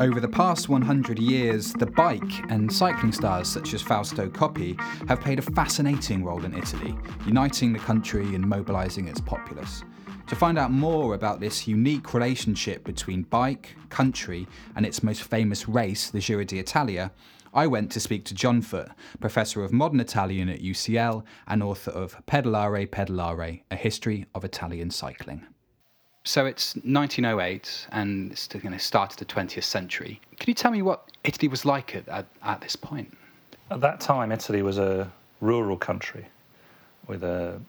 Over the past 100 years, the bike and cycling stars such as Fausto Coppi have played a fascinating role in Italy, uniting the country and mobilising its populace. To find out more about this unique relationship between bike, country, and its most famous race, the Giro d'Italia, I went to speak to John Foot, Professor of Modern Italian at UCL and author of Pedalare Pedalare, A History of Italian Cycling. So it's 1908 and it's you know, start the 20th century. Can you tell me what Italy was like at, at, at this point? At that time, Italy was a rural country with a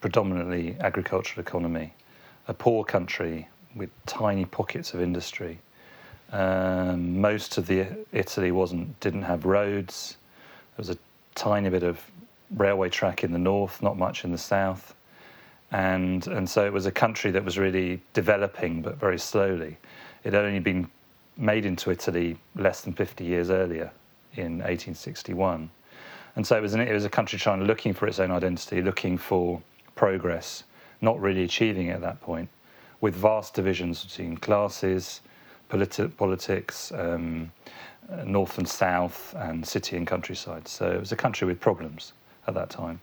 predominantly agricultural economy, a poor country with tiny pockets of industry. Um, most of the Italy wasn't didn't have roads. There was a tiny bit of railway track in the north, not much in the south and and so it was a country that was really developing, but very slowly. It had only been made into Italy less than 50 years earlier, in 1861, and so it was an, it was a country trying to looking for its own identity, looking for progress, not really achieving it at that point, with vast divisions between classes, politi- politics. Um, north and south, and city and countryside. So it was a country with problems at that time.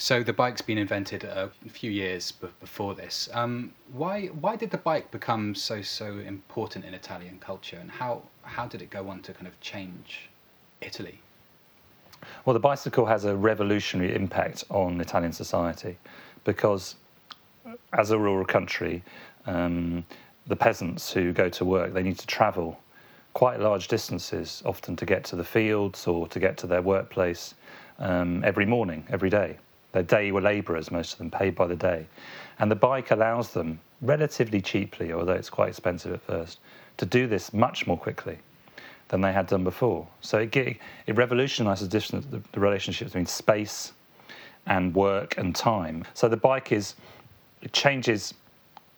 So the bike's been invented a few years b- before this. Um, why why did the bike become so so important in Italian culture, and how how did it go on to kind of change Italy? Well, the bicycle has a revolutionary impact on Italian society because, as a rural country, um, the peasants who go to work they need to travel quite large distances, often to get to the fields or to get to their workplace um, every morning, every day. They're were labourers, most of them, paid by the day. And the bike allows them, relatively cheaply, although it's quite expensive at first, to do this much more quickly than they had done before. So it, it revolutionises the, the relationship between space and work and time. So the bike is, it changes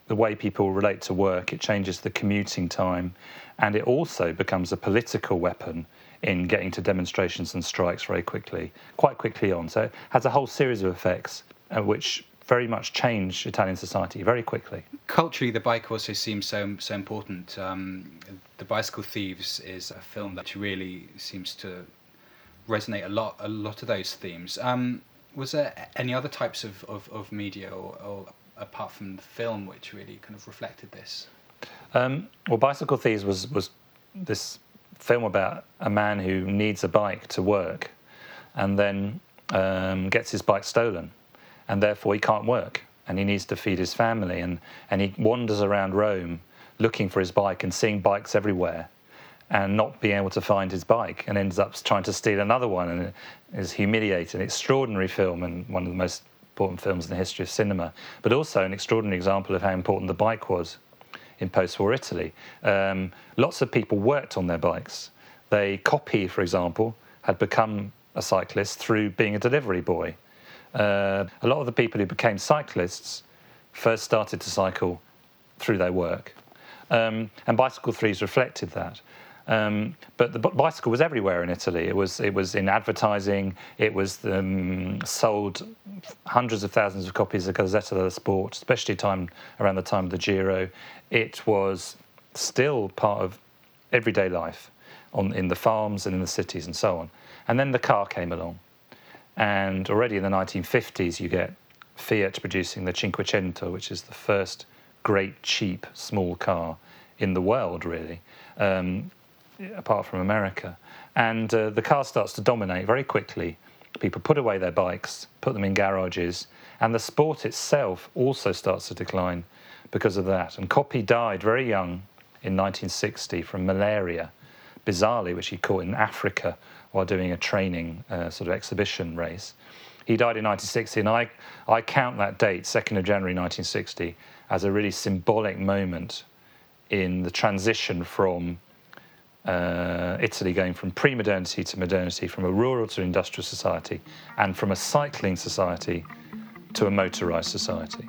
the way people relate to work, it changes the commuting time, and it also becomes a political weapon in getting to demonstrations and strikes very quickly, quite quickly on. So it has a whole series of effects uh, which very much change Italian society very quickly. Culturally, the bike also seems so so important. Um, the Bicycle Thieves is a film that really seems to resonate a lot a lot of those themes. Um, was there any other types of, of, of media or, or, apart from the film which really kind of reflected this? Um, well, Bicycle Thieves was was this film about a man who needs a bike to work and then um, gets his bike stolen and therefore he can't work and he needs to feed his family and, and he wanders around Rome looking for his bike and seeing bikes everywhere and not being able to find his bike and ends up trying to steal another one and is humiliating. Extraordinary film and one of the most important films in the history of cinema, but also an extraordinary example of how important the bike was in post-war Italy. Um, lots of people worked on their bikes. They Coppi, for example, had become a cyclist through being a delivery boy. Uh, a lot of the people who became cyclists first started to cycle through their work. Um, and Bicycle Thieves reflected that. Um, but the bicycle was everywhere in Italy. It was it was in advertising. It was um, sold hundreds of thousands of copies of Gazzetta dello Sport, especially time around the time of the Giro. It was still part of everyday life on in the farms and in the cities and so on. And then the car came along, and already in the 1950s you get Fiat producing the Cinquecento, which is the first great cheap small car in the world, really. Um, apart from America. And uh, the car starts to dominate very quickly. People put away their bikes, put them in garages, and the sport itself also starts to decline because of that. And Coppi died very young in 1960 from malaria, bizarrely, which he caught in Africa while doing a training uh, sort of exhibition race. He died in 1960, and I, I count that date, 2nd of January 1960, as a really symbolic moment in the transition from uh, Italy going from pre modernity to modernity, from a rural to industrial society, and from a cycling society to a motorised society.